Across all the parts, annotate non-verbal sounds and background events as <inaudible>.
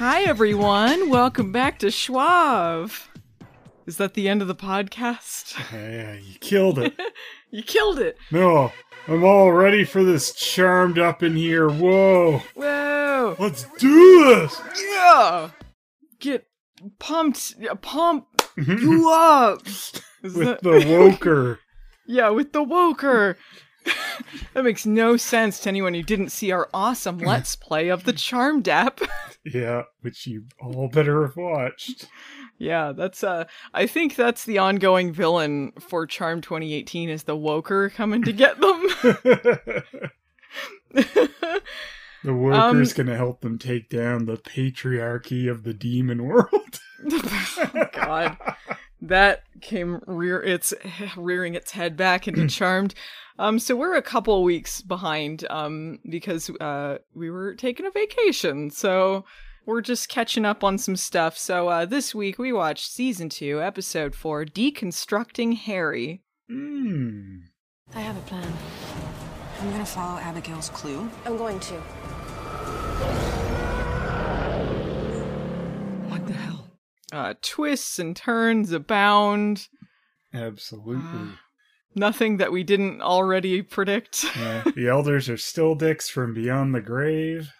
Hi, everyone. Welcome back to Schwab. Is that the end of the podcast? <laughs> Yeah, you killed it. <laughs> you killed it. No, I'm all ready for this charmed up in here. Whoa. Whoa. Let's do this. Yeah. Get pumped. Pump mm-hmm. you up. <laughs> Is With that- the woker. yeah, with the woker. <laughs> that makes no sense to anyone who didn't see our awesome <clears throat> Let's Play of the Charmed app. <laughs> yeah, which you all better have watched. Yeah, that's uh I think that's the ongoing villain for Charm 2018 is the Woker coming to get them. <laughs> The woker's Um, gonna help them take down the patriarchy of the demon world. oh god. That came rear its <laughs> rearing its head back into <clears throat> Charmed. Um so we're a couple weeks behind um because uh we were taking a vacation. So we're just catching up on some stuff. So uh this week we watched season 2, episode 4, Deconstructing Harry. Hmm. I have a plan. I'm gonna follow Abigail's clue. I'm going to. What the hell? Uh twists and turns abound. Absolutely. <sighs> Nothing that we didn't already predict. Yeah, <laughs> the elders are still dicks from beyond the grave.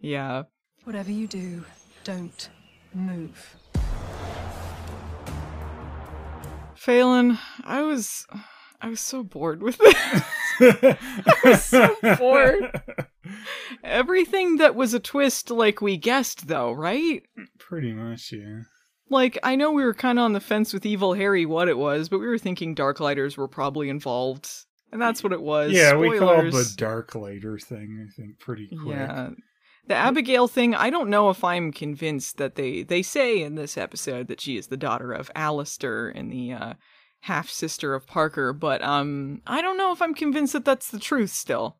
yeah. Whatever you do, don't move. Phelan, I was I was so bored with this. <laughs> I was so <laughs> bored. Everything that was a twist like we guessed though, right? Pretty much, yeah. Like I know we were kind of on the fence with Evil Harry what it was, but we were thinking Darklighters were probably involved. And that's what it was. Yeah, we called the Spoilers. dark lighter thing, I think, pretty quick. Yeah. The Abigail thing, I don't know if I'm convinced that they they say in this episode that she is the daughter of Alistair and the uh, half sister of Parker, but um I don't know if I'm convinced that that's the truth still.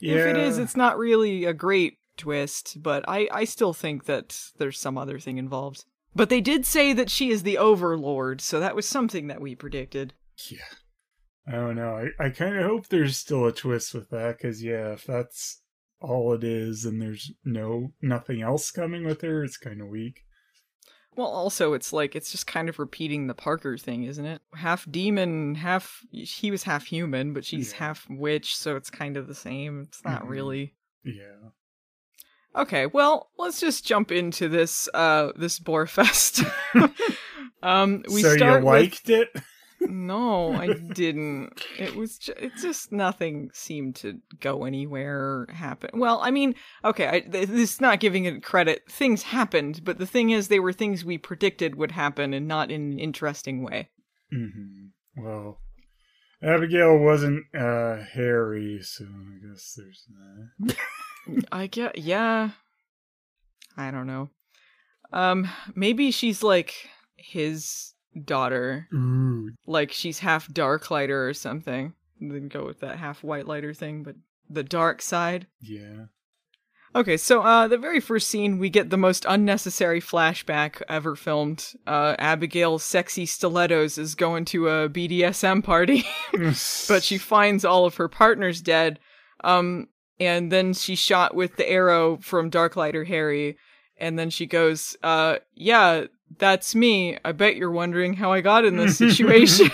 If it is, it's not really a great twist, but I I still think that there's some other thing involved. But they did say that she is the overlord, so that was something that we predicted. Yeah. I don't know. I, I kind of hope there's still a twist with that, because, yeah, if that's all it is and there's no nothing else coming with her, it's kind of weak. Well, also, it's like it's just kind of repeating the Parker thing, isn't it? Half demon, half he was half human, but she's Yeah. half witch, so it's kind of the same. It's not Mhm. really. Yeah. Okay, well, let's just jump into this uh this boar fest. <laughs> <laughs> um we so start you with- liked it? No, I didn't. It was ju- it just nothing seemed to go anywhere happen. Well, I mean, okay, I, this is not giving it credit. Things happened, but the thing is they were things we predicted would happen and not in an interesting way. hmm Well, Abigail wasn't uh Harry, so I guess there's that. <laughs> I get yeah. I don't know. Um maybe she's like his daughter, Ooh. like she's half dark lighter or something. Then go with that half white lighter thing, but the dark side. Yeah. Okay, so uh the very first scene we get the most unnecessary flashback ever filmed. Uh Abigail's sexy stilettos is going to a BDSM party, <laughs> but she <laughs> finds all of her partners dead. Um and then she's shot with the arrow from Darklighter Harry and then she goes, uh yeah, that's me. I bet you're wondering how I got in this <laughs> situation.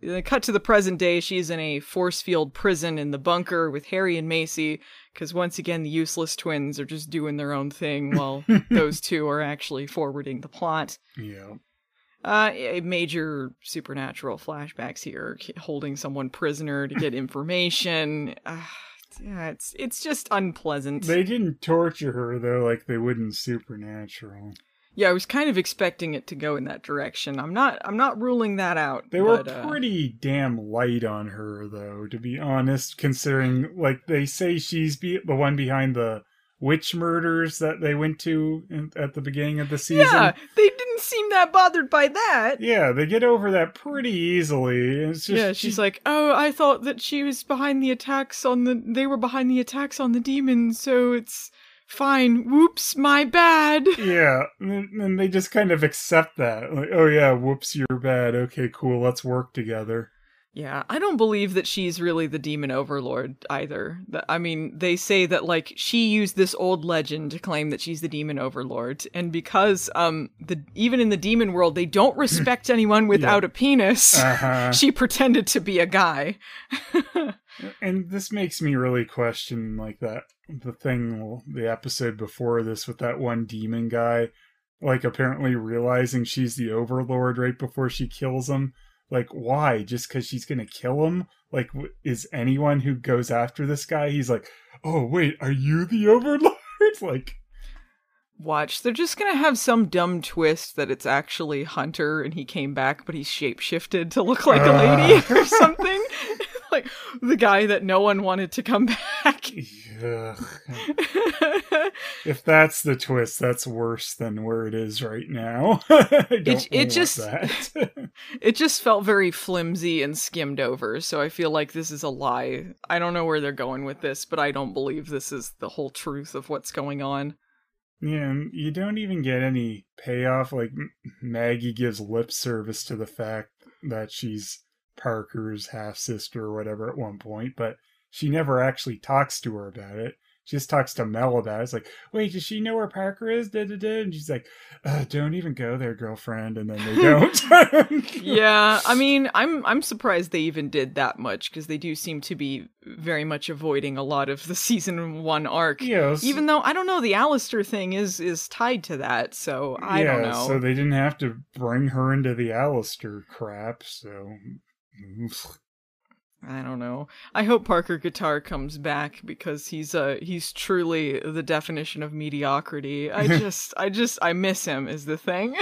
Then <laughs> cut to the present day. She's in a force field prison in the bunker with Harry and Macy, because once again, the useless twins are just doing their own thing while <laughs> those two are actually forwarding the plot. Yeah. Uh, a major supernatural flashbacks here, holding someone prisoner to get information. Uh, yeah, it's it's just unpleasant. They didn't torture her though, like they would in Supernatural. Yeah, I was kind of expecting it to go in that direction. I'm not I'm not ruling that out. They were but, uh, pretty damn light on her, though, to be honest, considering, like, they say she's be- the one behind the witch murders that they went to in- at the beginning of the season. Yeah, they didn't seem that bothered by that. Yeah, they get over that pretty easily. It's just, yeah, she's like, "Oh, I thought that she was behind the attacks on the they were behind the attacks on the demons, so it's fine. Whoops, my bad." <laughs> Yeah, and, they just kind of accept that. Like, oh yeah, whoops, you're bad. Okay, cool, let's work together. Yeah, I don't believe that she's really the demon overlord either. Th- I mean, they say that like she used this old legend to claim that she's the demon overlord, and because um the even in the demon world they don't <clears throat> respect anyone without a penis, <laughs> Uh-huh. she pretended to be a guy. <laughs> And this makes me really question like that the thing the episode before this with that one demon guy like apparently realizing she's the overlord right before she kills him. Like why? Just cuz she's going to kill him? Like is anyone who goes after this guy he's like oh wait are you the <laughs> overlord? <laughs> Like Watch, they're just gonna have some dumb twist that it's actually Hunter and he came back, but he's shapeshifted to look like a lady uh. <laughs> or something. <laughs> like the guy that no one wanted to come back. <laughs> <laughs> if that's the twist that's worse than where it is right now It- it just- it just felt very flimsy and skimmed over, so I feel like this is a lie. I don't know where they're going with this, but I don't believe this is the whole truth of what's going on. Yeah, you don't even get any payoff. Like Maggie gives lip service to the fact that she's Parker's half sister or whatever at one point, but she never actually talks to her about it. She just talks to Mel about it. It's like, wait, does she know where Parker is? Da, da, da. And she's like, uh, don't even go there, girlfriend. And then they <laughs> don't. <laughs> yeah, I mean, I'm I'm surprised they even did that much because they do seem to be very much avoiding a lot of the <laughs> season one arc. Yes. Even though I don't know, the Alistair thing is is tied to that, so I yeah, don't know. So they didn't have to bring her into the Alistair crap. So I don't know. I hope Parker Guitar comes back because he's uh he's truly the definition of mediocrity. I <laughs> just I just I miss him is the thing.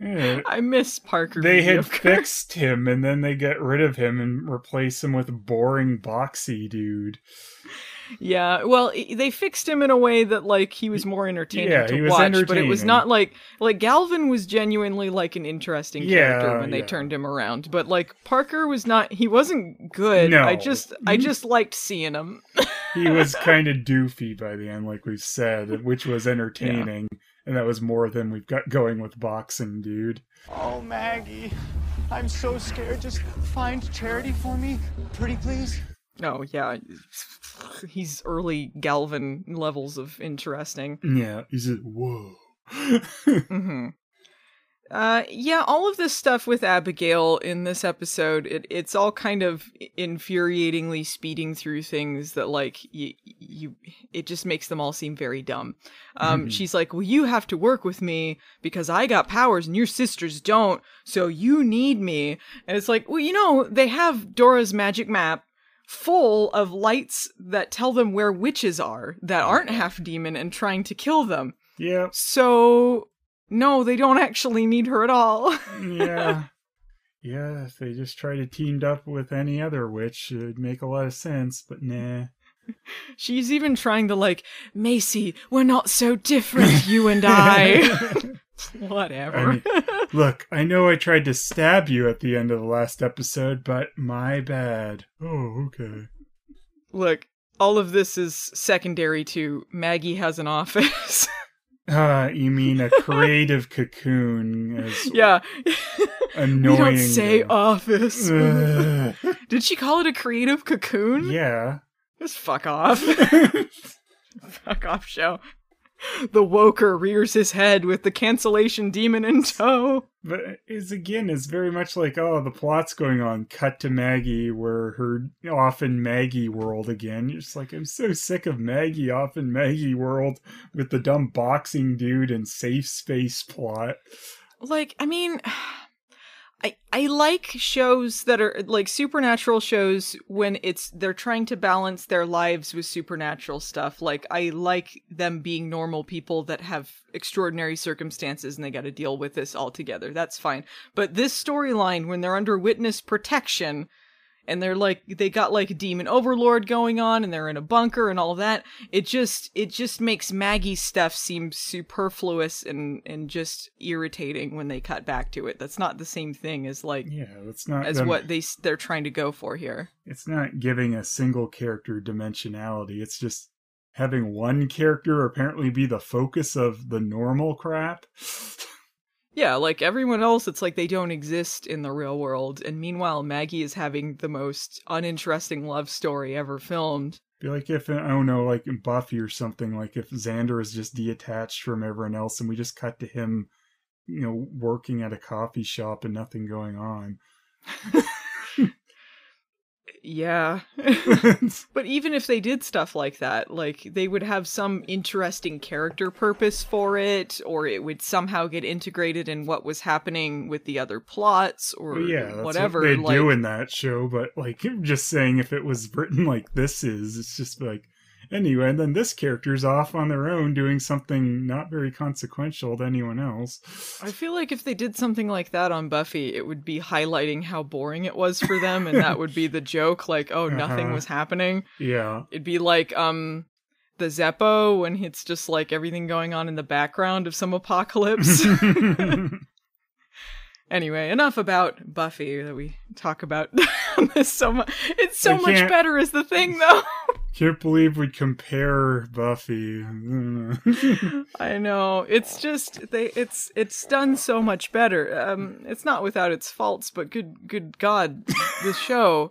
yeah, <laughs> I miss Parker. they had fixed him and then they get rid of him and replace him with a boring boxy dude. Yeah, well, they fixed him in a way that like he was more entertaining Yeah, to he was watch, but it was not like like Galvin was genuinely like an interesting character Yeah, when they yeah. turned him around, but like Parker was not. He wasn't good. No. I just I just liked seeing him. <laughs> He was kind of doofy by the end, like we said, which was entertaining. And that was more than we've got going with boxing, dude. Oh, Maggie. I'm so scared. Just find charity for me. Pretty please. Oh yeah, he's early Galvin levels of interesting. Yeah, he's a whoa. <laughs> hmm Uh, yeah, all of this stuff with Abigail in this episode, it, it's all kind of infuriatingly speeding through things that, like, you, you, it just makes them all seem very dumb. Um, Mhm. she's like, well, you have to work with me because I got powers and your sisters don't, so you need me. And it's like, well, you know, they have Dora's magic map full of lights that tell them where witches are that mm. aren't half demon and trying to kill them. yeah, So, no, they don't actually need her at all. <laughs> yeah. Yeah, if they just tried to teamed up with any other witch, it'd make a lot of sense, but nah. <laughs> She's even trying to, like, Macy, we're not so different, you and I. <laughs> <laughs> Whatever. I mean, look, I know I tried to stab you at the end of the last episode, but my bad. Oh, okay. Look, all of this is secondary to Maggie has an office. Uh, <laughs> you mean a <laughs> creative cocoon as yeah. annoying. we don't say office. Ugh. Did she call it a creative cocoon? yeah. Just fuck off. fuck off, show. The Woker rears his head with the cancellation demon in tow. But is again, it's very much like, oh, the plot's going on. Cut to Maggie, where her off in Maggie world again. You're just like, I'm so sick of Maggie off in Maggie world with the dumb boxing dude and safe space plot. like i mean <sighs> i i like shows that are like supernatural shows when it's they're trying to balance their lives with supernatural stuff. Like i like them being normal people that have extraordinary circumstances and they got to deal with this all together that's fine. But this storyline when they're under witness protection and they're like they got like a demon overlord going on and they're in a bunker and all that it just it just makes maggie's stuff seem superfluous and and just irritating when they cut back to it that's not the same thing as like Yeah, that's not as them- what they they're trying to go for here It's not giving a single character dimensionality. It's just having one character apparently be the focus of the normal crap. <laughs> Yeah, like everyone else, it's like they don't exist in the real world. And meanwhile, Maggie is having the most uninteresting love story ever filmed. Be like if uh, I don't know, like in Buffy or something, like if Xander is just detached from everyone else and we just cut to him, you know, working at a coffee shop and nothing going on. <laughs> Yeah. <laughs> <laughs> but even if they did stuff like that, like they would have some interesting character purpose for it, or it would somehow get integrated in what was happening with the other plots, or Well, yeah, whatever. what they like, do in that show. But like, <laughs> just saying if it was written like this is, it's just like anyway. And then this character's off on their own doing something not very consequential to anyone else. I feel like if they did something like that on Buffy, it would be highlighting how boring it was for them, and that would be the <laughs> joke. Like, oh, nothing Uh-huh. was happening. Yeah, It'd be like um the Zeppo when it's just like everything going on in the background of some apocalypse. <laughs> <laughs> anyway, enough about Buffy that we talk about <laughs> this so much. It's so much better as the thing though. <laughs> can't believe we'd compare Buffy. <laughs> I know. It's just they it's it's done so much better. Um it's not without its faults, but good good god, the show.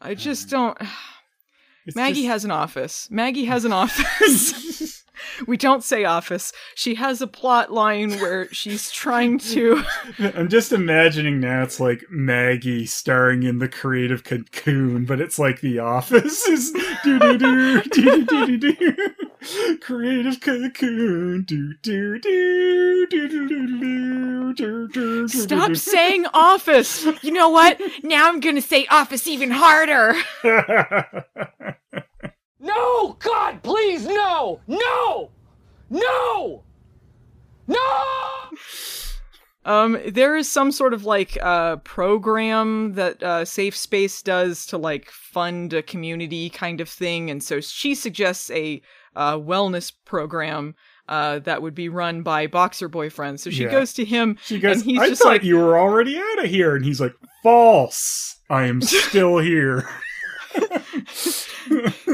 I just don't <sighs> It's Maggie just- has an office. Maggie has an office. We don't say office. She has a plot line where she's trying to. I'm just imagining now it's like Maggie starring in the creative cocoon, but it's like The Office is do do do do do do do creative cocoon do do do do do do do do Stop saying office. You know what? Now I'm gonna say office even harder. No! God, please, no! No! No! No! Um, there is some sort of like uh program that uh Safe Space does to like fund a community kind of thing, and so she suggests a uh wellness program uh that would be run by boxer boyfriend. So she Yeah. goes to him She goes, and he's I just thought like you were already out of here. And he's like, false. I am still <laughs> here. <laughs>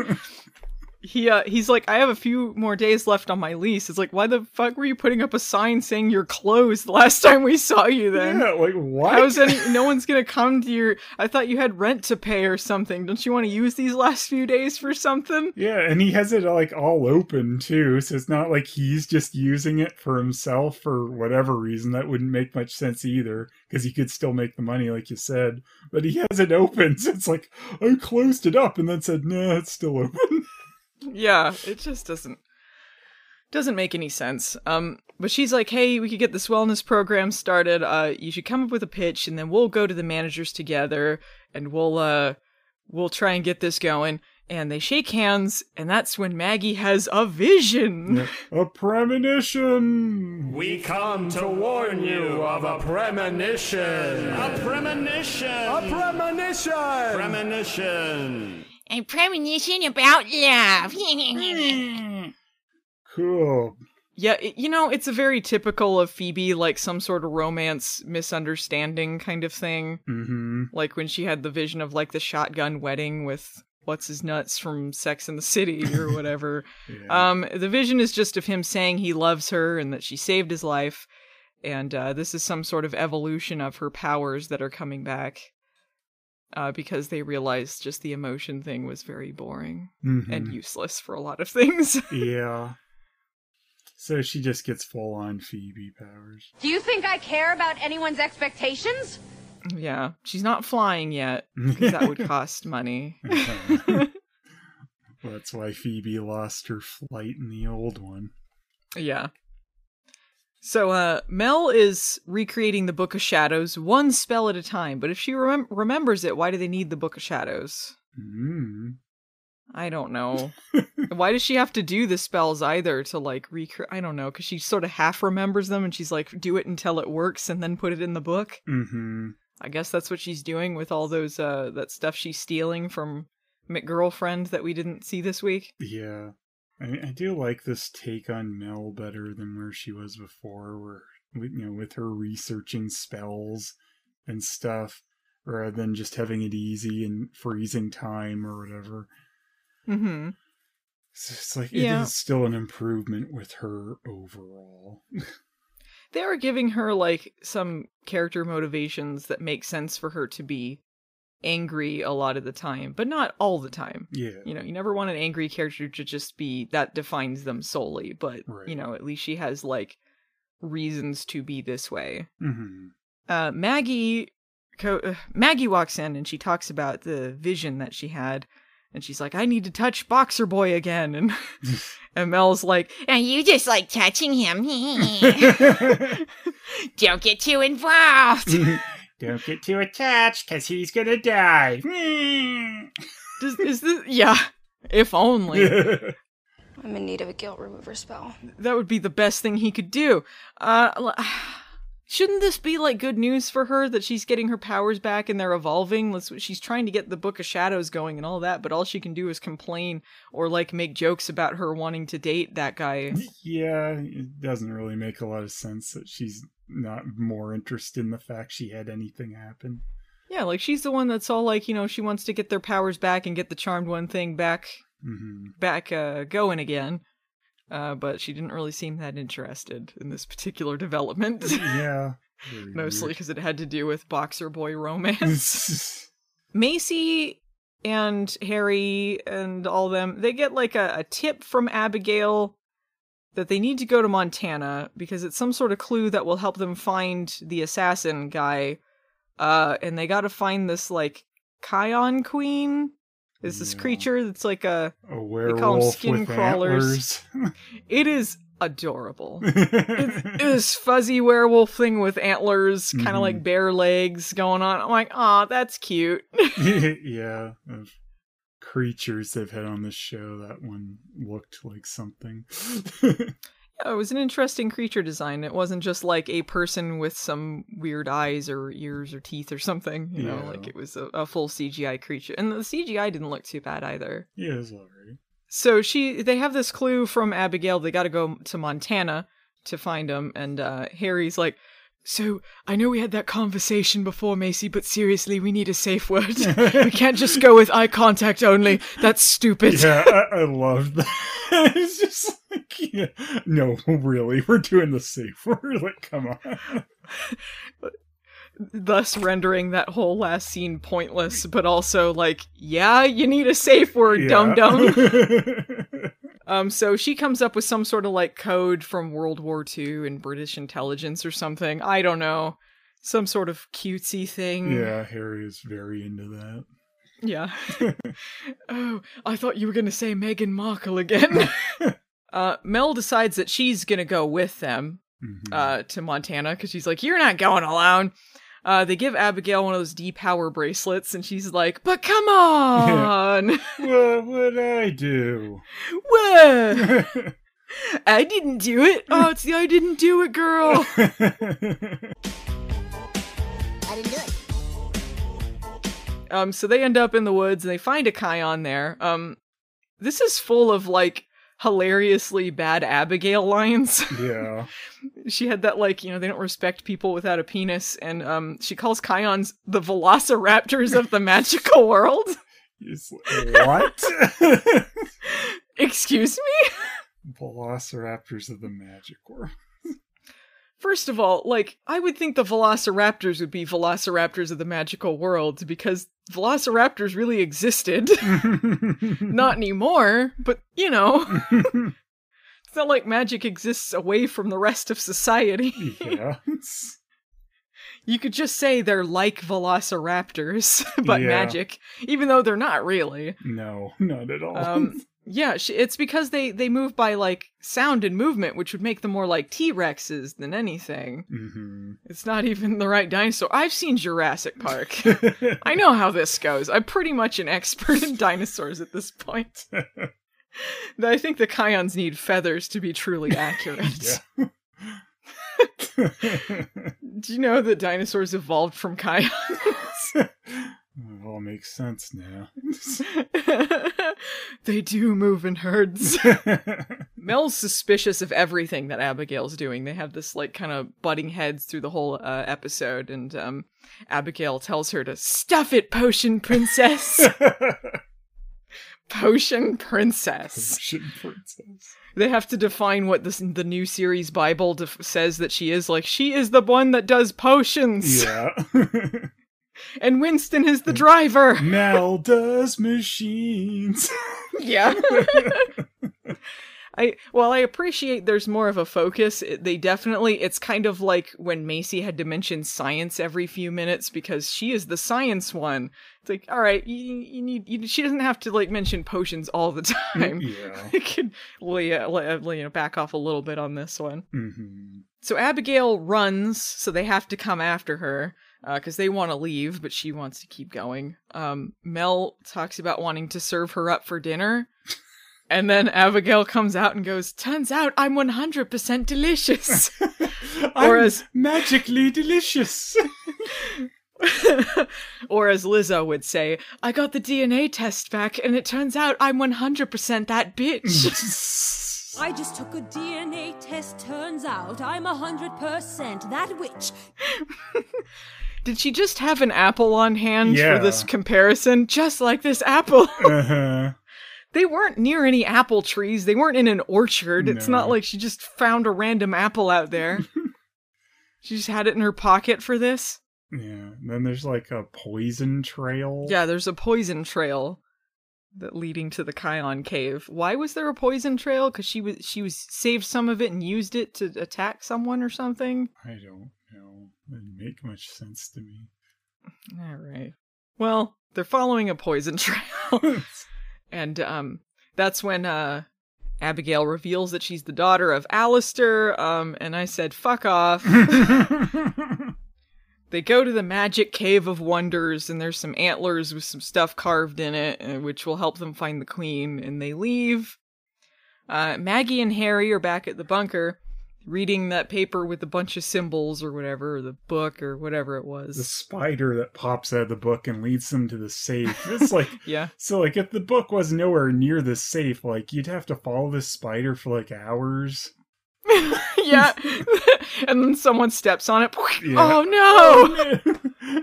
he uh he's like I have a few more days left on my lease. It's like why the fuck were you putting up a sign saying you're closed the last <laughs> time we saw you then? yeah, like what? How's any no one's gonna come to your I thought you had rent to pay or something. Don't you want to use these last few days for something? Yeah, and he has it like all open too, so it's not like he's just using it for himself for whatever reason. That wouldn't make much sense either, because he could still make the money, like you said. But he has it open, <laughs> so it's like I closed it up and then said, "Nah, it's still open." Yeah, it just doesn't doesn't make any sense. Um but she's like, "Hey, we could get this wellness program started. Uh you should come up with a pitch and then we'll go to the managers together and we'll uh we'll try and get this going." And they shake hands and that's when Maggie has a vision. <laughs> a premonition. We come to warn you of a premonition. A premonition. A premonition. Premonition. A premonition about love. <laughs> Cool. Yeah, it, you know, it's a very typical of Phoebe like some sort of romance misunderstanding kind of thing. Mm-hmm. like when she had the vision of like the shotgun wedding with what's his nuts from Sex in the City <laughs> or whatever. Yeah. um, the vision is just of him saying he loves her and that she saved his life, and uh, this is some sort of evolution of her powers that are coming back. Uh, because they realized just the emotion thing was very boring Mhm. and useless for a lot of <laughs> things. yeah. So she just gets full on Phoebe powers. Do you think I care about anyone's expectations? yeah, she's not flying yet because that would <laughs> cost money. <laughs> That's why Phoebe lost her flight in the old one. Yeah. So uh Mel is recreating the Book of Shadows one spell at a time, but if she remem- remembers it, why do they need the Book of Shadows? Mm. I don't know. <laughs> why does she have to do the spells either to like recreate? I don't know, because she sort of half remembers them and she's like, do it until it works and then put it in the book. Mm-hmm. I guess that's what she's doing with all those uh that stuff she's stealing from McGirlfriend that we didn't see this week. Yeah. I, I do like this take on Mel better than where she was before, where you know, with her researching spells and stuff, rather than just having it easy and freezing time or whatever. Mm-hmm. So it's like Yeah. it is still an improvement with her overall. <laughs> they are giving her like some character motivations that make sense for her to be angry a lot of the time, but not all the time. Yeah. You know, you never want an angry character to just be that defines them solely, but Right. you know, at least she has like reasons to be this way. hmm Uh Maggie co- uh, Maggie walks in and she talks about the vision that she had and she's like I need to touch Boxer Boy again and <laughs> and Mel's like And you just like touching him. <laughs> <laughs> Don't get too involved. Don't get too attached, cause he's gonna die. <laughs> Does, is this yeah, if only. <laughs> I'm in need of a guilt remover spell. that would be the best thing he could do. Uh, <sighs> shouldn't this be like good news for her that she's getting her powers back and they're evolving? Let's, she's trying to get the Book of Shadows going and all that, but all she can do is complain or like make jokes about her wanting to date that guy. yeah, it doesn't really make a lot of sense that she's not more interested in the fact she had anything happen. Yeah, like she's the one that's all like, you know, she wants to get their powers back and get the Charmed One thing back, hmm back uh, going again. Uh, but she didn't really seem that interested in this particular development. <laughs> Yeah. Mostly because it had to do with boxer boy romance. <laughs> Macy and Harry and all them, they get like a, a tip from Abigail that they need to go to Montana because it's some sort of clue that will help them find the assassin guy. Uh, and they gotta find this like Kion Queen. Is this Yeah. creature that's like a a call 'em werewolf skin with crawlers. <laughs> it is adorable. <laughs> It's this fuzzy werewolf thing with antlers, kind of Mhm. like bare legs going on. I'm like, aw, that's cute. <laughs> yeah, creatures they've had on this show, that one looked like something. <laughs> Yeah, it was an interesting creature design. It wasn't just like a person with some weird eyes or ears or teeth or something. You know, Yeah. like it was a, a full CGI creature, and the CGI didn't look too bad either. yeah, it's alright. So she, they have this clue from Abigail. They got to go to Montana to find him, and uh, Harry's like. So, I know we had that conversation before, Macy, but seriously, we need a safe word. <laughs> we can't just go with eye contact only. That's stupid. Yeah, I, I love that. <laughs> it's just like, yeah, no, really, we're doing the safe word. Like, come on. thus rendering that whole last scene pointless, but also like, yeah, you need a safe word, dum dum. <laughs> Um, so she comes up with some sort of like code from World War II and British intelligence or something. I don't know, some sort of cutesy thing. yeah, Harry is very into that. Yeah. <laughs> oh, I thought you were gonna say Meghan Markle again. <laughs> uh, Mel decides that she's gonna go with them Mhm. uh, to Montana because she's like, "You're not going alone." Uh, they give Abigail one of those D-Power bracelets, and she's like, "But come on, <laughs> what would I do? <laughs> what? <laughs> I didn't do it. Oh, it's the I didn't do it, girl." I didn't do it. Um, so they end up in the woods and they find a Kion there. Um, this is full of like hilariously bad Abigail lines. <laughs> yeah. she had that like you know they don't respect people without a penis, and um, she calls Kions the Velociraptors of the magical <laughs> world. What? <laughs> Excuse me. Velociraptors of the magic world. First of all, like I would think the Velociraptors would be Velociraptors of the magical world because Velociraptors really existed. <laughs> <laughs> Not anymore, but you know. <laughs> It's not like magic exists away from the rest of society. yeah. You could just say they're like velociraptors, but Yeah. magic, even though they're not really. No, not at all. Um, yeah, it's because they they move by like sound and movement, which would make them more like T Rexes than anything. hmm It's not even the right dinosaur. I've seen Jurassic Park. <laughs> I know how this goes. I'm pretty much an expert in dinosaurs at this point. <laughs> I think the Kions need feathers to be truly <laughs> accurate. Do you know that dinosaurs evolved from Kions? It all makes sense now. <laughs> they do move in herds. <laughs> Mel's suspicious of everything that Abigail's doing. They have this like kind of butting heads through the whole uh, episode, and um, Abigail tells her to stuff it, potion princess. <laughs> Potion Princess. Potion princess. They have to define what this the new series Bible def- says that she is. Like she is the one that does potions, Yeah. And Winston is the driver. <laughs> Mel does machines. yeah. <laughs> I well, I appreciate there's more of a focus. It- they definitely it's kind of like when Macy had to mention science every few minutes because she is the science one. It's like, all right, you, you need you, she doesn't have to like mention potions all the <laughs> time. yeah. I could lay, uh, you know back off a little bit on this one. hmm So Abigail runs, so they have to come after her because they want to leave, but she wants to keep going. Um, Mel talks about wanting to serve her up for dinner. <laughs> And then Abigail comes out and goes, Turns out I'm 100% delicious. <laughs> <laughs> I'm Or as- magically delicious. or as Lizzo would say, I got the DNA test back and it turns out I'm 100% that bitch. I just took a DNA test. Turns out I'm a hundred percent that witch. Did she just have an apple on hand Yeah. for this comparison? Just like this apple. <laughs> uh-huh. They weren't near any apple trees. They weren't in an orchard. It's not like she just found a random apple out there. <laughs> she just had it in her pocket for this. Yeah. And then there's like a poison trail. Yeah, there's a poison trail that leading to the Kion cave. Why was there a poison trail? Because she was she was saved some of it and used it to attack someone or something. I don't didn't make much sense to me. All right. Well, they're following a poison <laughs> trail. and um that's when uh Abigail reveals that she's the daughter of Alistair, um, and I said, fuck off. <laughs> they go to the magic cave of wonders, and there's some antlers with some stuff carved in it, uh, which will help them find the queen, and they leave. Uh, Maggie and Harry are back at the bunker, reading that paper with a bunch of symbols or whatever, or the book or whatever it was. the spider that pops out of the book and leads them to the safe. It's like <laughs> yeah. so like if the book was nowhere near the safe, like you'd have to follow this spider for like hours. <laughs> yeah. <laughs> and then someone steps on it. Yeah. Oh no! Oh.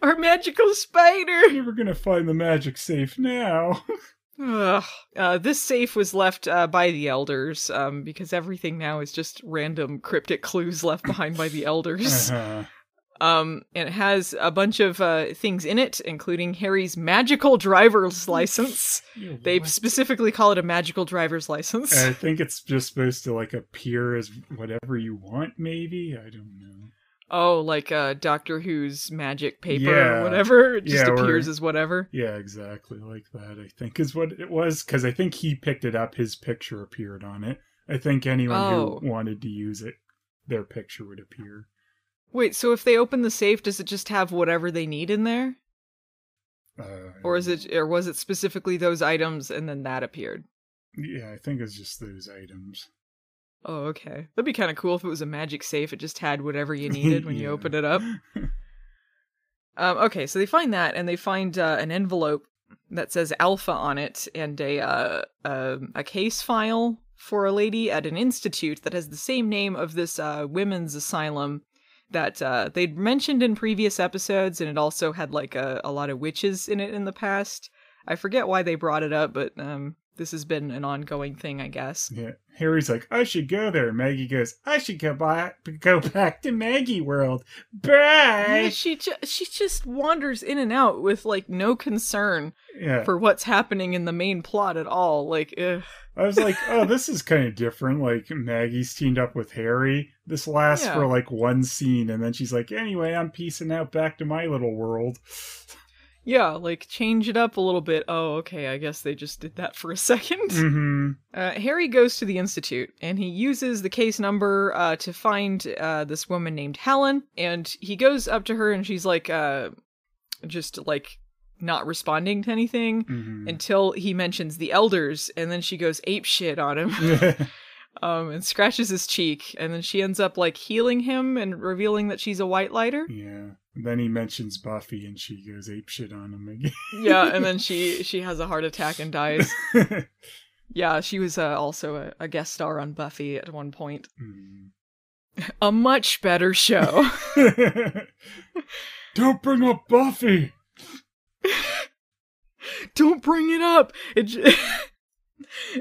Our magical spider! You're gonna find the magic safe now. Ugh. Uh, this safe was left uh, by the elders um, because everything now is just random cryptic clues left behind by the elders. <laughs> Uh-huh. Um, and it has a bunch of uh, things in it, including Harry's magical driver's <laughs> license. Yeah, They what? specifically call it a magical driver's license. I think it's just supposed to like appear as whatever you want, maybe. I don't know. Oh, like uh, Doctor Who's magic paper Yeah. or whatever. It just Yeah, or- appears as whatever. Yeah, exactly like that. I think is what it was because I think he picked it up. His picture appeared on it. I think anyone Oh. who wanted to use it, their picture would appear. Wait, so if they open the safe, does it just have whatever they need in there? Uh, Or is it or was it specifically those items and then that appeared? Yeah, I think it's just those items. Oh, okay. That'd be kind of cool if it was a magic safe. It just had whatever you <laughs> needed when you opened it up. <laughs> Um, okay, so they find that and they find uh, an envelope that says Alpha on it and a uh, uh, a case file for a lady at an institute that has the same name of this uh, women's asylum that uh, they'd mentioned in previous episodes, and it also had like a, a lot of witches in it in the past. I forget why they brought it up, but um, this has been an ongoing thing, I guess. Yeah, Harry's like, I should go there. Maggie goes, I should go back, go back to Maggie World. Yeah, she ju- she just wanders in and out with like no concern Yeah, for what's happening in the main plot at all. Like, ugh. I was like, oh, <laughs> this is kind of different. Like Maggie's teamed up with Harry. This lasts Yeah. for like one scene, and then she's like, anyway, I'm piecing out back to my little world. Yeah, like change it up a little bit. Oh, okay, I guess they just did that for a <laughs> second. hmm Uh, Harry goes to the institute and he uses the case number uh, to find uh, this woman named Helen. And he goes up to her and she's like, uh, just like not responding to anything hmm until he mentions the elders. And then she goes ape shit on him. <laughs> <laughs> um, and scratches his cheek, and then she ends up like healing him and revealing that she's a white lighter. yeah. And then he mentions Buffy, and she goes ape shit on him again. yeah, and then <laughs> she she has a heart attack and dies. <laughs> Yeah, she was uh, also a, a guest star on Buffy at one point. Mm. A much better show. <laughs> Don't bring up Buffy. Don't bring it up. It j-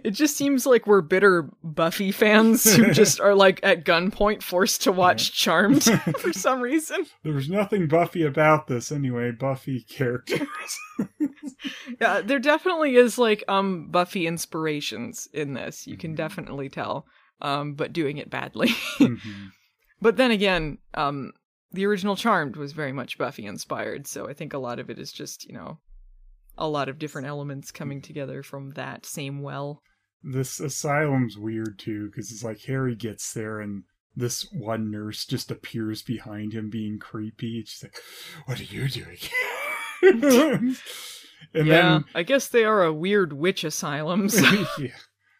It just seems like we're bitter Buffy fans who <laughs> just are like at gunpoint forced to watch Charmed <laughs> for some reason. There's nothing Buffy about this anyway. Buffy characters. <laughs> Yeah, there definitely is like um Buffy inspirations in this. You can definitely tell. Um but doing it badly. Mhm. But then again, um, the original Charmed was very much Buffy inspired, so I think a lot of it is just, you know, a lot of different elements coming together from that same well. This asylum's weird too, because it's like Harry gets there and this one nurse just appears behind him being creepy. She's like, What are you doing? <laughs> and yeah, I guess they are a weird witch asylums. <laughs> then yeah.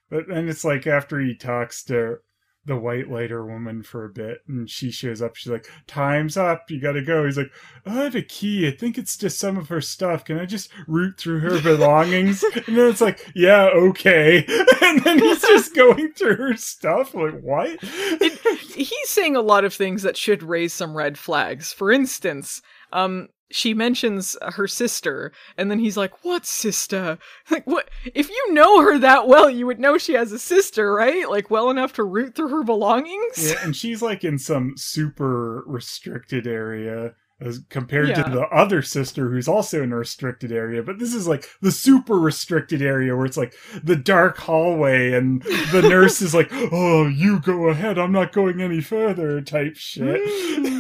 But then it's like after he talks to the white lighter woman for a bit and she shows up, she's like, Time's up, you gotta go. He's like, I have a key. I think it's just some of her stuff. Can I just root through her belongings? <laughs> and then it's like, Yeah, okay. <laughs> and then he's just <laughs> going through her stuff. Like, what? He's saying a lot of things that should raise some red flags. For instance, um, she mentions uh, her sister, and then he's like, "What sister? <laughs> Like, what? If you know her that well, you would know she has a sister, right? Like, well enough to root through her belongings." Yeah, and she's like in some super restricted area as compared Yeah. to the other sister who's also in a restricted area. But this is like the super restricted area where it's like the dark hallway and the nurse is like, <laughs> Oh, you go ahead, I'm not going any further type shit. Mm.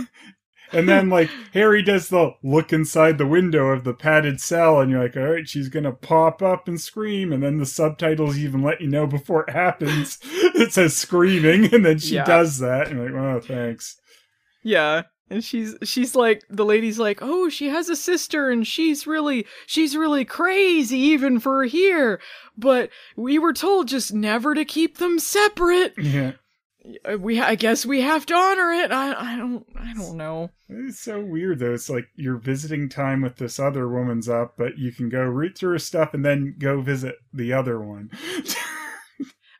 And then like Harry does the look inside the window of the padded cell and you're like, all right, she's gonna pop up and scream, and then the subtitles even let you know before it happens. <laughs> it says screaming, and then she Yeah. does that, and you're like, oh thanks. Yeah. And she's she's like the lady's like, "Oh, she has a sister and she's really she's really crazy even for here, but we were told just never to keep them separate. Yeah. Uh, We I guess we have to honor it. I I don't I don't know. It's so weird though. It's like you're visiting time with this other woman's up, but you can go root through her stuff and then go visit the other one. <laughs>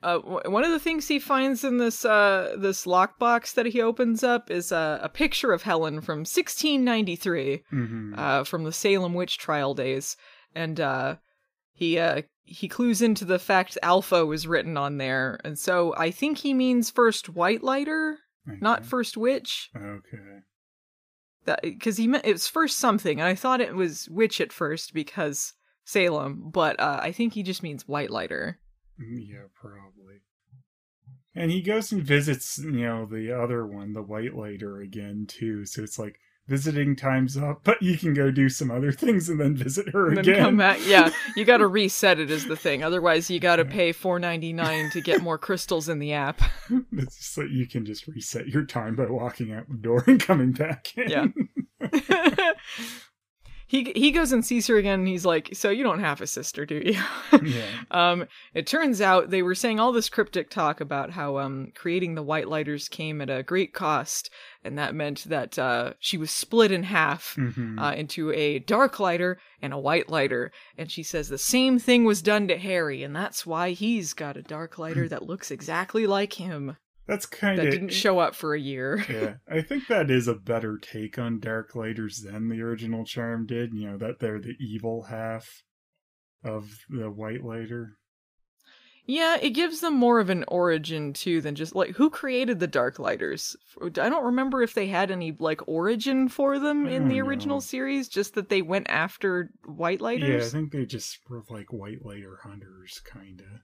Uh, one of the things he finds in this uh this lockbox that he opens up is uh, a picture of Helen from 1693. hmm uh, from the Salem witch trial days, and uh, he uh, he clues into the fact Alpha was written on there, and so I think he means first White Lighter, not first witch, Okay. because he meant it was first something, and I thought it was witch at first because Salem, but uh, I think he just means White Lighter. Mm, Yeah, probably. And he goes and visits, you know, the other one, the White Lighter again too. So it's like visiting time's up, but you can go do some other things and then visit her And then again. come back. Yeah, you <laughs> got to reset it is the thing. Otherwise, you got to pay four ninety nine to get more crystals in the app. <laughs> Like you can just reset your time by walking out the door and coming back in. Yeah. <laughs> he he goes and sees her again and he's like, "So you don't have a sister, do you?" <laughs> Yeah. <laughs> um it turns out they were saying all this cryptic talk about how um creating the white lighters came at a great cost and that meant that uh she was split in half Mhm. uh, into a dark lighter and a white lighter and she says the same thing was done to Harry and that's why he's got a dark lighter that looks exactly like him That's kind that of didn't show up for a year. <laughs> yeah, I think that is a better take on Dark Lighters than the original Charm did. You know that they're the evil half of the White Lighter. Yeah, it gives them more of an origin too than just like who created the Dark Lighters. I don't remember if they had any like origin for them in the original know. series, just that they went after White Lighters. Yeah, I think they just were like White Lighter hunters, kind of.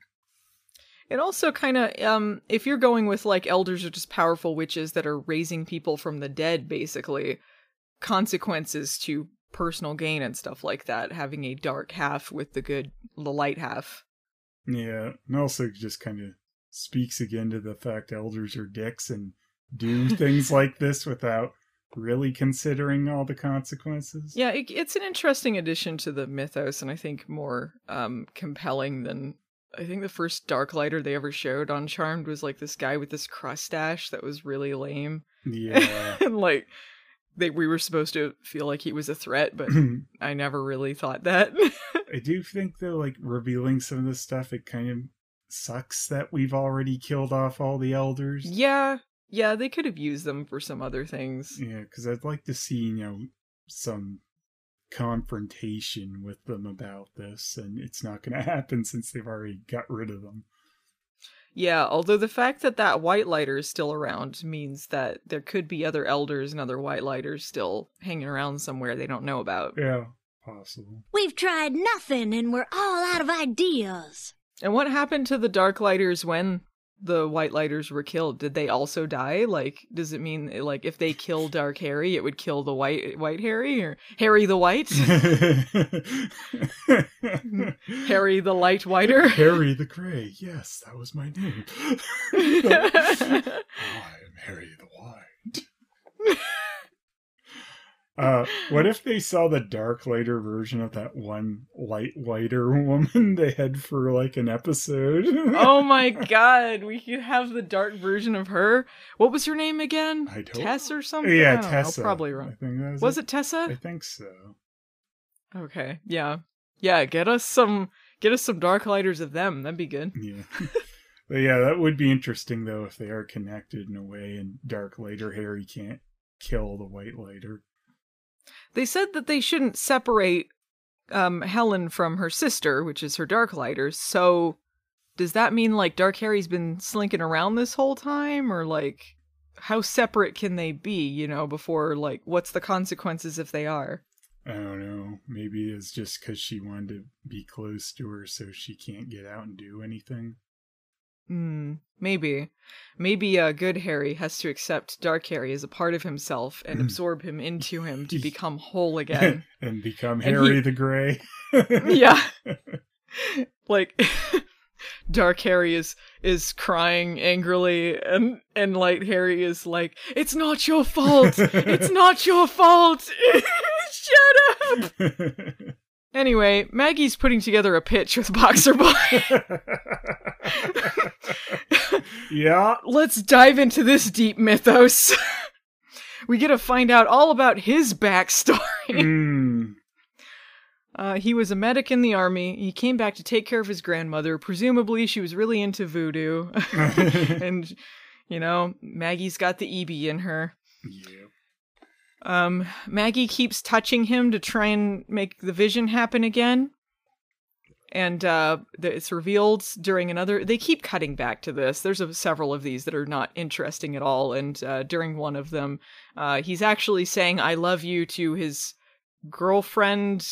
It also kind of um if you're going with like elders are just powerful witches that are raising people from the dead basically, consequences to personal gain and stuff like that, having a dark half with the good the light half. Yeah, and also just kind of speaks again to the fact elders are dicks and do <laughs> things like this without really considering all the consequences. Yeah, it, it's an interesting addition to the mythos, and I think more um, compelling than I think the first Dark Lighter they ever showed on Charmed was like this guy with this crustache that was really lame, Yeah. <laughs> and like they we were supposed to feel like he was a threat, but <clears throat> I never really thought that. <laughs> I do think though, like revealing some of this stuff, it kind of sucks that we've already killed off all the elders. yeah, yeah, they could have used them for some other things. Yeah, because I'd like to see you know some confrontation with them about this, and it's not going <laughs> to happen since they've already got rid of them. Yeah, although the fact that that white lighter is still around means that there could be other elders and other white lighters still hanging around somewhere they don't know about. Yeah, possible. We've tried nothing and we're all out of ideas. And what happened to the dark lighters when the white lighters were killed? Did they also die? Like, does it mean like if they kill <laughs> Dark Harry, it would kill the white white Harry or Harry the White, <laughs> Harry the Light Whiter? Harry the Grey. Yes, that was my name. <laughs> I am Harry the White. Uh, what if <laughs> they saw the dark lighter version of that one light whiter <laughs> woman they had for like an episode? oh my <laughs> god, we could have the dark version of her. What was her name again? I don't- Tess or something? Yeah, know, Tessa. probably I wrong. was, Was it Tessa? I think so. Okay, yeah, yeah. Get us some, get us some dark lighters of them. That'd be good. Yeah. but yeah, that would be interesting though if they are connected in a way and Dark Lighter Harry can't kill the White Lighter. They said that they shouldn't separate um, Helen from her sister, which is her dark lighters. So, does that mean like Dark Harry's been slinking around this whole time, or like how separate can they be? You know, before like what's the consequences if they are? I don't know. Maybe it's just because she wanted to be close to her so she can't get out and do anything. Hmm, maybe. Maybe uh, good Harry has to accept Dark Harry as a part of himself and absorb him into him to <laughs> become whole again. <laughs> and become And Harry he- the Grey. <laughs> yeah. like Dark Harry is is crying angrily and and Light Harry is like, "It's not your fault. It's not your fault. Shut up." Anyway, Maggie's putting together a pitch with <laughs> Boxer Boy. yeah. Let's dive into this deep mythos. <laughs> we get to find out all about his backstory. Mm. Uh, he was a medic in the army. He came back to take care of his grandmother. Presumably, she was really into voodoo. <laughs> and, you know, Maggie's got the EB in her. Yep. Um, Maggie keeps touching him to try and make the vision happen again. And uh, it's revealed during another. They keep cutting back to this. There's a, several of these that are not interesting at all. And uh, during one of them, uh, he's actually saying "I love you" to his girlfriend,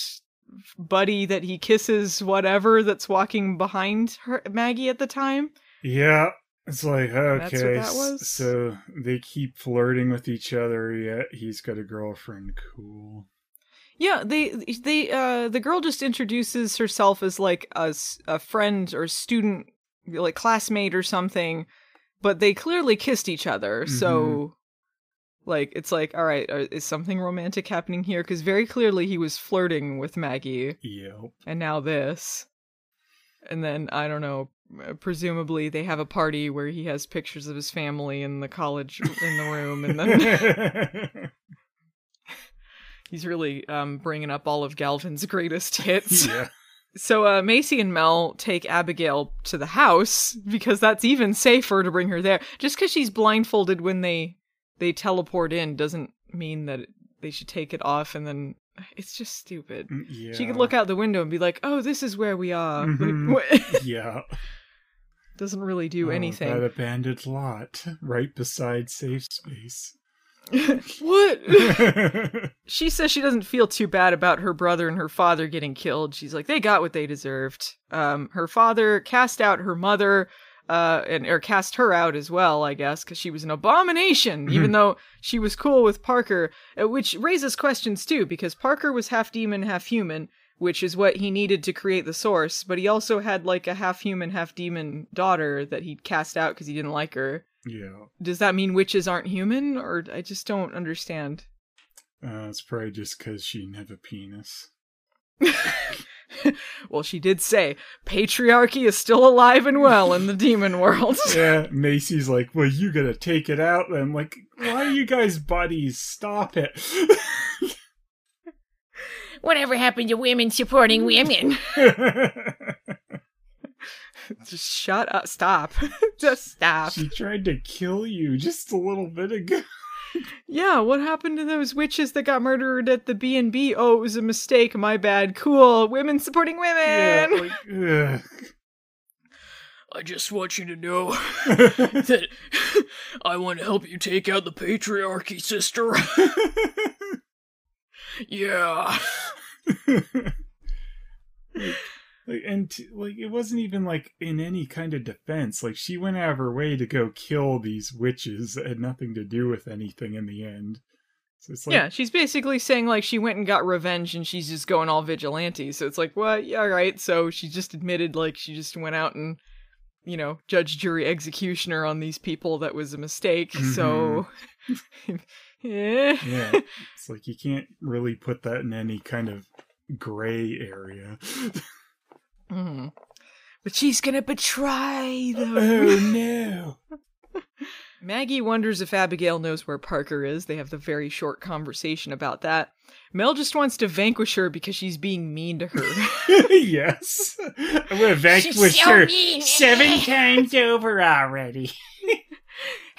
buddy that he kisses, whatever. That's walking behind her, Maggie at the time. Yeah. It's like, okay, so they keep flirting with each other, yet he's got a girlfriend. Cool. Yeah, they they uh the girl just introduces herself as like a, a friend or student like classmate or something, but they clearly kissed each other. So like it's like all right, uh, is something romantic happening here cuz very clearly he was flirting with Maggie Yep. and now this. And then I don't know, presumably they have a party where he has pictures of his family in the college in the room and then <laughs> he's really um bringing up all of Galvin's greatest hits. <laughs> yeah. <laughs> So uh, Macy and Mel take Abigail to the house because that's even safer to bring her there. Just because she's blindfolded when they they teleport in doesn't mean that they should take it off and then it's just stupid. Yeah. She could look out the window and be like, "Oh, this is where we are." Mhm. yeah. Doesn't really do Oh, anything. That abandoned lot right beside safe space. <laughs> what? <laughs> she says she doesn't feel too bad about her brother and her father getting killed. She's like, they got what they deserved. Um, her father cast out her mother, uh, and or cast her out as well, I guess, because she was an abomination. <laughs> Even though she was cool with Parker, uh, which raises questions too, because Parker was half demon, half human, which is what he needed to create the source. But he also had like a half human, half demon daughter that he'd cast out because he didn't like her. yeah. Does that mean witches aren't human, or I just don't understand? Uh, it's probably just because she didn't have a penis. <laughs> well, she did say patriarchy is still alive and well in the <laughs> demon world. <laughs> yeah, Macy's like, well, you gotta take it out. And I'm like, why are you guys buddies? Stop it. Whatever happened to women supporting women? <laughs> just shut up. Stop. <laughs> just stop. she tried to kill you just a little bit ago. yeah, what happened to those witches that got murdered at the B and B? Oh, it was a mistake. My bad. Cool. Women supporting women. Yeah, like, ugh. I just want you to know <laughs> that I want to help you take out the patriarchy, sister. yeah. <laughs> like and t- like it wasn't even like in any kind of defense like she went out of her way to go kill these witches that had nothing to do with anything in the end so it's like yeah, she's basically saying like she went and got revenge and she's just going all vigilante. So it's like, well, yeah, right. So she just admitted like she just went out and, you know, judge, jury, executioner on these people. That was a mistake. So, mm-hmm. <laughs> yeah. <laughs> yeah it's like you can't really put that in any kind of gray area <laughs> Mhm. But she's gonna betray them. oh <laughs> no Maggie wonders if Abigail knows where Parker is. They have the very short conversation about that. Mel just wants to vanquish her because she's being mean to her. yes i'm gonna vanquish so her mean. seven times over already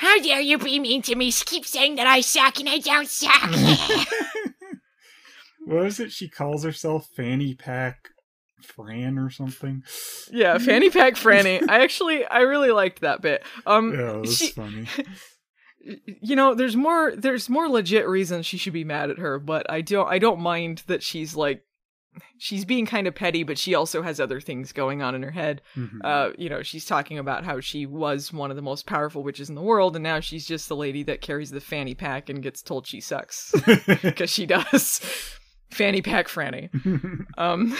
How dare you be mean to me? Keep saying that I suck and I don't suck. <laughs> what is it she calls herself fanny pack fran or something yeah, fanny pack Franny. <laughs> I actually, I really liked that bit. Um, yeah it was she- funny <laughs> you know there's more there's more legit reasons she should be mad at her but i don't i don't mind that she's like she's being kind of petty but she also has other things going on in her head. Mhm. uh you know she's talking about how she was one of the most powerful witches in the world and now she's just the lady that carries the fanny pack and gets told she sucks. <laughs> <laughs> Because she does. <laughs> Fanny pack franny. Um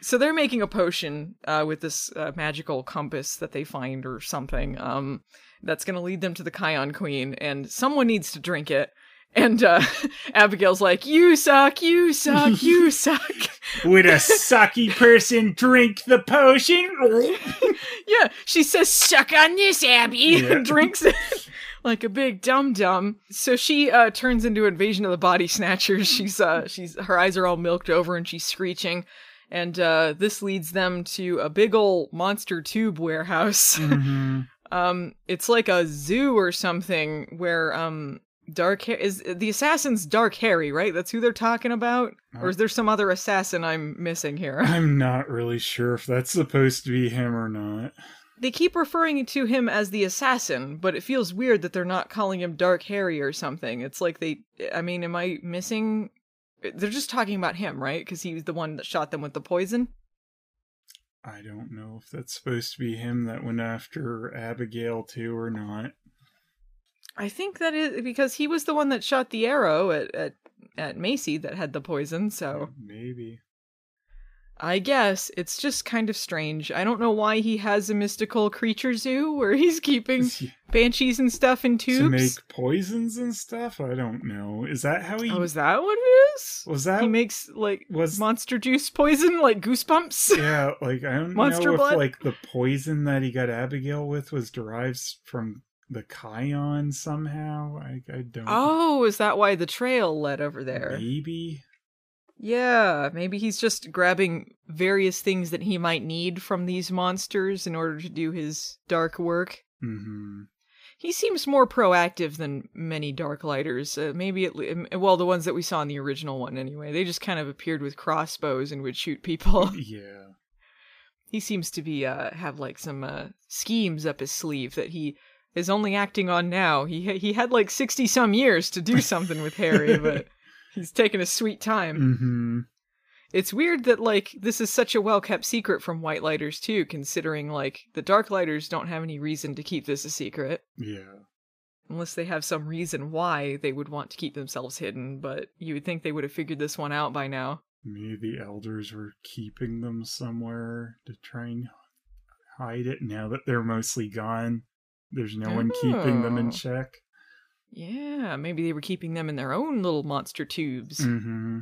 so they're making a potion uh, with this uh, magical compass that they find or something um that's going to lead them to the Kion Queen and someone needs to drink it and uh <laughs> Abigail's like you suck you suck you <laughs> suck Would a <laughs> sucky person drink the potion? yeah she says suck on this Abby Yeah. and drinks it like a big dum dum so she uh turns into invasion of the body snatchers she's uh she's her eyes are all milked over and she's screeching and uh this leads them to a big ol' monster tube warehouse Mhm. um it's like a zoo or something where um dark hair is the assassin's dark harry right? That's who they're talking about? Or is uh, there some other assassin i'm missing here? <laughs> I'm not really sure if that's supposed to be him or not. they keep referring to him as the assassin but it feels weird that they're not calling him dark harry or something. It's like they i mean am i missing they're just talking about him right? Because he was the one that shot them with the poison? I don't know if that's supposed to be him that went after Abigail too or not. I think that is because he was the one that shot the arrow at at, at macy that had the poison so Maybe. I guess it's just kind of strange. I don't know why he has a mystical creature zoo where he's keeping <laughs> banshees and stuff in tubes to make poisons and stuff? I don't know. Is that how he Oh, is that what it is? was that He makes like was monster juice poison, like goosebumps. <laughs> Yeah, like I don't Monster know blood? if like the poison that he got Abigail with was derived from the Kion somehow. I I don't Oh, is that why the trail led over there? maybe. Yeah, maybe he's just grabbing various things that he might need from these monsters in order to do his dark work. hmm He seems more proactive than many Dark Lighters. Uh, maybe at le- well, the ones that we saw in the original one anyway. They just kind of appeared with crossbows and would shoot people. <laughs> Yeah. he seems to be uh have like some uh schemes up his sleeve that he is only acting on now. He he had like 60 some years to do something with Harry, <laughs> but he's taking a sweet time. hmm It's weird that like this is such a well-kept secret from White Lighters too, considering like the Dark Lighters don't have any reason to keep this a secret Yeah. unless they have some reason why they would want to keep themselves hidden, but you would think they would have figured this one out by now. Maybe the elders were keeping them somewhere to try and hide it now that they're mostly gone. There's no one keeping them in Oh. check. Yeah, maybe they were keeping them in their own little monster tubes. hmm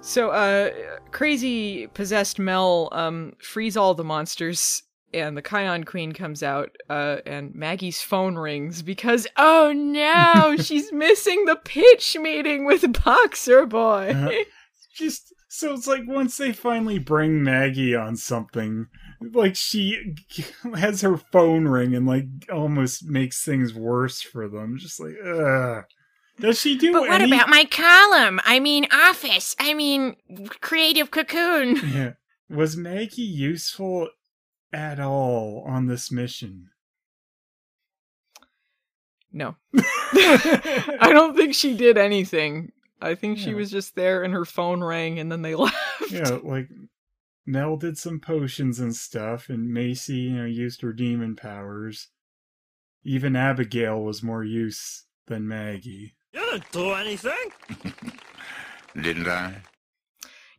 So, uh, crazy possessed Mel, um, frees all the monsters, and the Kion Queen comes out, uh, and Maggie's phone rings because, oh no, <laughs> she's missing the pitch meeting with Boxer Boy. Uh, Just So it's like once they finally bring Maggie on something, like she <laughs> has her phone ring and like almost makes things worse for them. Just like, ugh. Does she do But what any- about my column? I mean, office. I mean, creative cocoon. <laughs> Yeah. Was Maggie useful at all on this mission? No. <laughs> I don't think she did anything. I think she was just there and her phone rang and then they left. Yeah, like Mel did some potions and stuff, and Macy, you know, used her demon powers. Even Abigail was more use than Maggie. You didn't do anything. <laughs> Didn't I?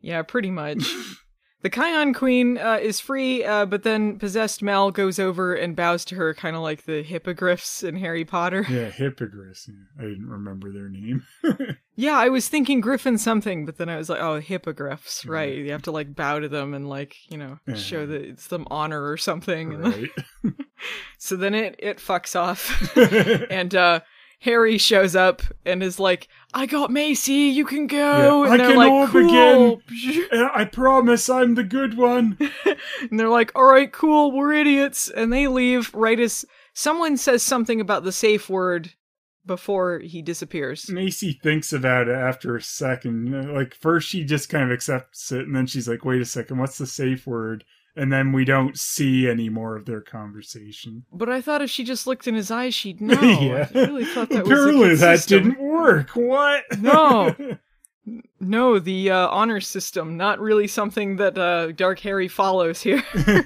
Yeah, pretty much. <laughs> the Kion Queen uh, is free, uh, but then possessed Mal goes over and bows to her, kind of like the hippogriffs in Harry Potter. Yeah, hippogriffs. Yeah, I didn't remember their name. <laughs> Yeah, I was thinking Griffin something, but then I was like, oh, hippogriffs, right? You have to like bow to them and like you know show that it's them honor or something. Right. <laughs> so then it it fucks off, <laughs> and uh Harry shows up and is like, "I got Macy, you can go." Yeah, and I can like, all "Cool." <laughs> Yeah, I promise I'm the good one. and they're like, "All right, cool, we're idiots," and they leave right as someone says something about the safe word before he disappears. Macy thinks about it after a second. Like, first she just kind of accepts it, and then she's like, wait a second, what's the safe word? And then we don't see any more of their conversation. But I thought if she just looked in his eyes, she'd <laughs> know. yeah. I really thought that Apparently was that system. didn't work. What? No. <laughs> No, the uh, honor system, not really something that uh, Dark Harry follows here. <laughs>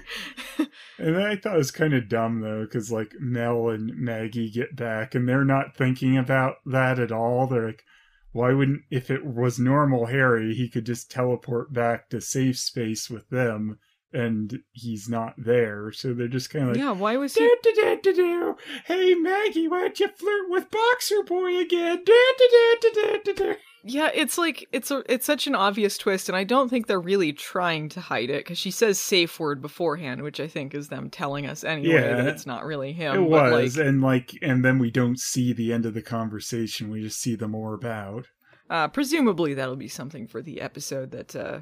And I thought it was kind of dumb though, because like Mel and Maggie get back, and they're not thinking about that at all. They're like, why wouldn't if it was normal Harry, he could just teleport back to safe space with them, and he's not there. So they're just kind of like, yeah, why was he? "Do, do, do, do, do. Hey Maggie, why don't you flirt with Boxer Boy again? Do, do, do, do, do, do, do." Yeah, it's like it's a it's such an obvious twist, and I don't think they're really trying to hide it because she says safe word beforehand, which I think is them telling us anyway Yeah. that it's not really him. It was, like, and like, and then we don't see the end of the conversation. We just see them orb out. uh, presumably that'll be something for the episode that uh,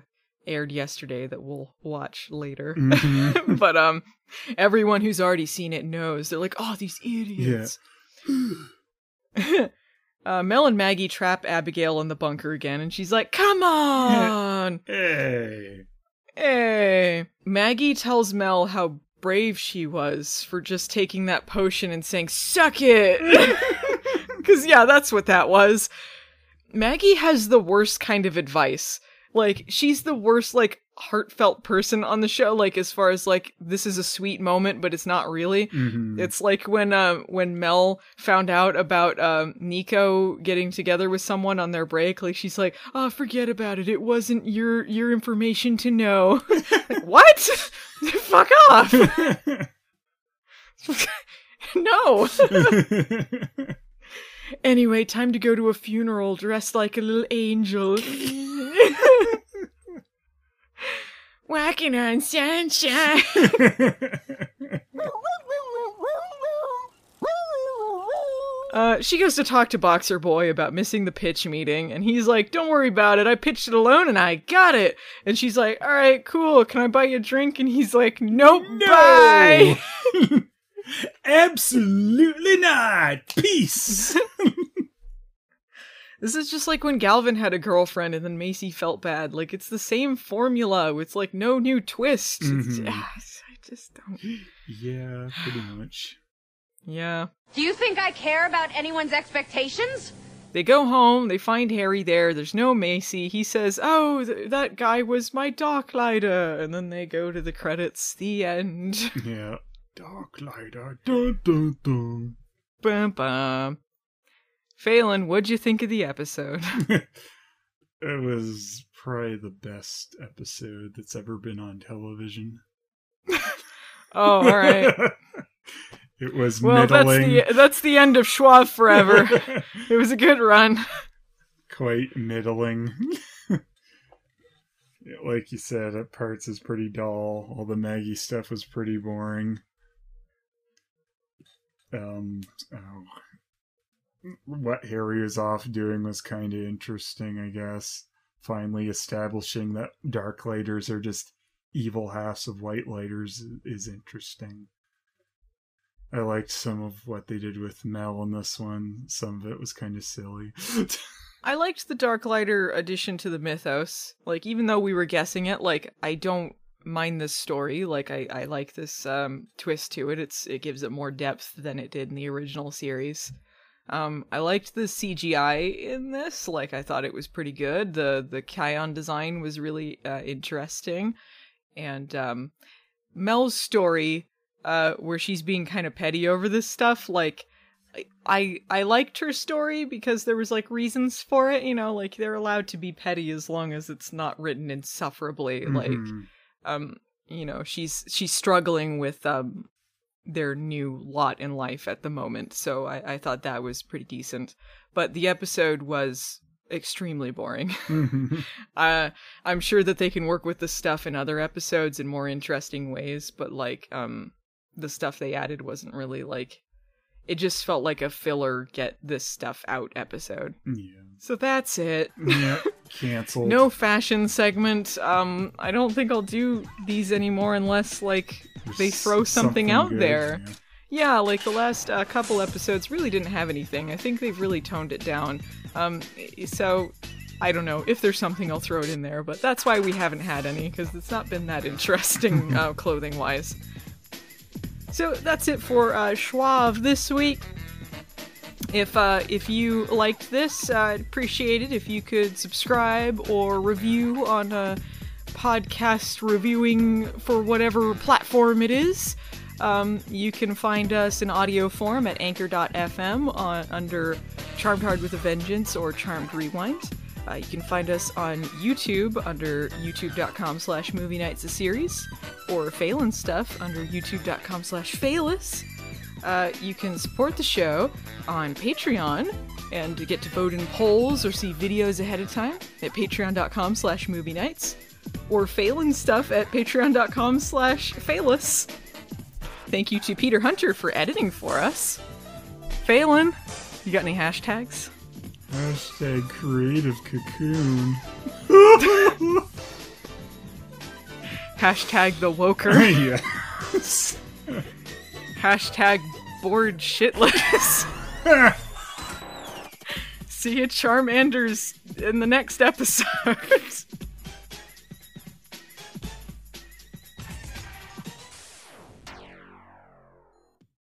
aired yesterday that we'll watch later. Mhm. <laughs> but um, everyone who's already seen it knows they're like, oh, these idiots. <laughs> uh, Mel and Maggie trap Abigail in the bunker again, and she's like, "Come on, <laughs> Hey. hey!" Maggie tells Mel how brave she was for just taking that potion and saying, "Suck it," because yeah, that's what that was. Maggie has the worst kind of advice. Like she's the worst like heartfelt person on the show like as far as like this is a sweet moment but it's not really. Mhm. It's like when uh, when Mel found out about um, Nico getting together with someone on their break like she's like, "Oh, forget about it. It wasn't your your information to know." <laughs> like, what? <laughs> Fuck off. <laughs> no. Anyway, time to go to a funeral dressed like a little angel. <laughs> Walking on sunshine. <laughs> Uh, she goes to talk to Boxer Boy about missing the pitch meeting, and he's like, Don't worry about it. I pitched it alone and I got it. And she's like, All right, cool. Can I buy you a drink? And he's like, Nope, bye. <laughs> Absolutely not. Peace. <laughs> This is just like when Galvin had a girlfriend and then Macy felt bad. Like, it's the same formula. It's like no new twist. It's, Mhm. ah, <sighs> I just don't. yeah, pretty much. Yeah. Do you think I care about anyone's expectations? They go home, they find Harry there, there's no Macy. He says, Oh, th- that guy was my dark lighter. And then they go to the credits. The end. <laughs> Yeah. Dark lighter. Dun, dun, dun. bum, bum. Phelan, what'd you think of the episode? <laughs> It was probably the best episode that's ever been on television. <laughs> oh, all right. <laughs> it was Well, that's the that's the end of Schwab forever. it was a good run. quite middling. Like you said, at parts is pretty dull. All the Maggie stuff was pretty boring. Um, oh, what Harry was off doing was kind of interesting, I guess. finally establishing that dark lighters are just evil halves of white lighters is interesting. I liked some of what they did with Mel in this one. Some of it was kind of silly. <laughs> I liked the Dark Lighter addition to the mythos. Like, even though we were guessing it, like, I don't mind this story. Like, I, I like this um, twist to it. It's it gives it more depth than it did in the original series. Um, I liked the CGI in this. Like, I thought it was pretty good. The the Kion design was really uh, interesting, and um, Mel's story, uh, where she's being kind of petty over this stuff, like. I I liked her story because there was like reasons for it, you know, like they're allowed to be petty as long as it's not written insufferably. Mm-hmm. Like um you know, she's she's struggling with um their new lot in life at the moment. So I, I thought that was pretty decent. But the episode was extremely boring. <laughs> uh, I'm sure that they can work with the stuff in other episodes in more interesting ways, but like um the stuff they added wasn't really like it just felt like a filler get this stuff out episode. Yeah. So that's it. Yeah. <laughs> Canceled. no fashion segment. Um I don't think I'll do these anymore unless like they throw something, something out good, there. yeah. Yeah, like the last uh, couple episodes really didn't have anything. I think they've really toned it down. Um, so I don't know if there's something I'll throw it in there, but that's why we haven't had any because it's not been that interesting <laughs> uh, clothing wise. So that's it for uh, Schwab this week. If uh, if you liked this, uh, I'd appreciate it if you could subscribe or review on a podcast reviewing for whatever platform it is. Um, you can find us in audio form at anchor.fm on, under Charmed Hard with a Vengeance or Charmed Rewind. Uh, you can find us on YouTube under youtube.com slash movie nights a series or Phelan stuff under youtube.com slash Phelis. Uh, you can support the show on Patreon and get to vote in polls or see videos ahead of time at patreon.com slash movie nights or Phelan stuff at patreon.com slash Phelis. Thank you to Peter Hunter for editing for us. Phelan, you got any hashtags? Hashtag creative cocoon. Hashtag the woker. <laughs> yes. Hashtag bored shitless. <laughs> See you, Charmanders, in the next episode. <laughs>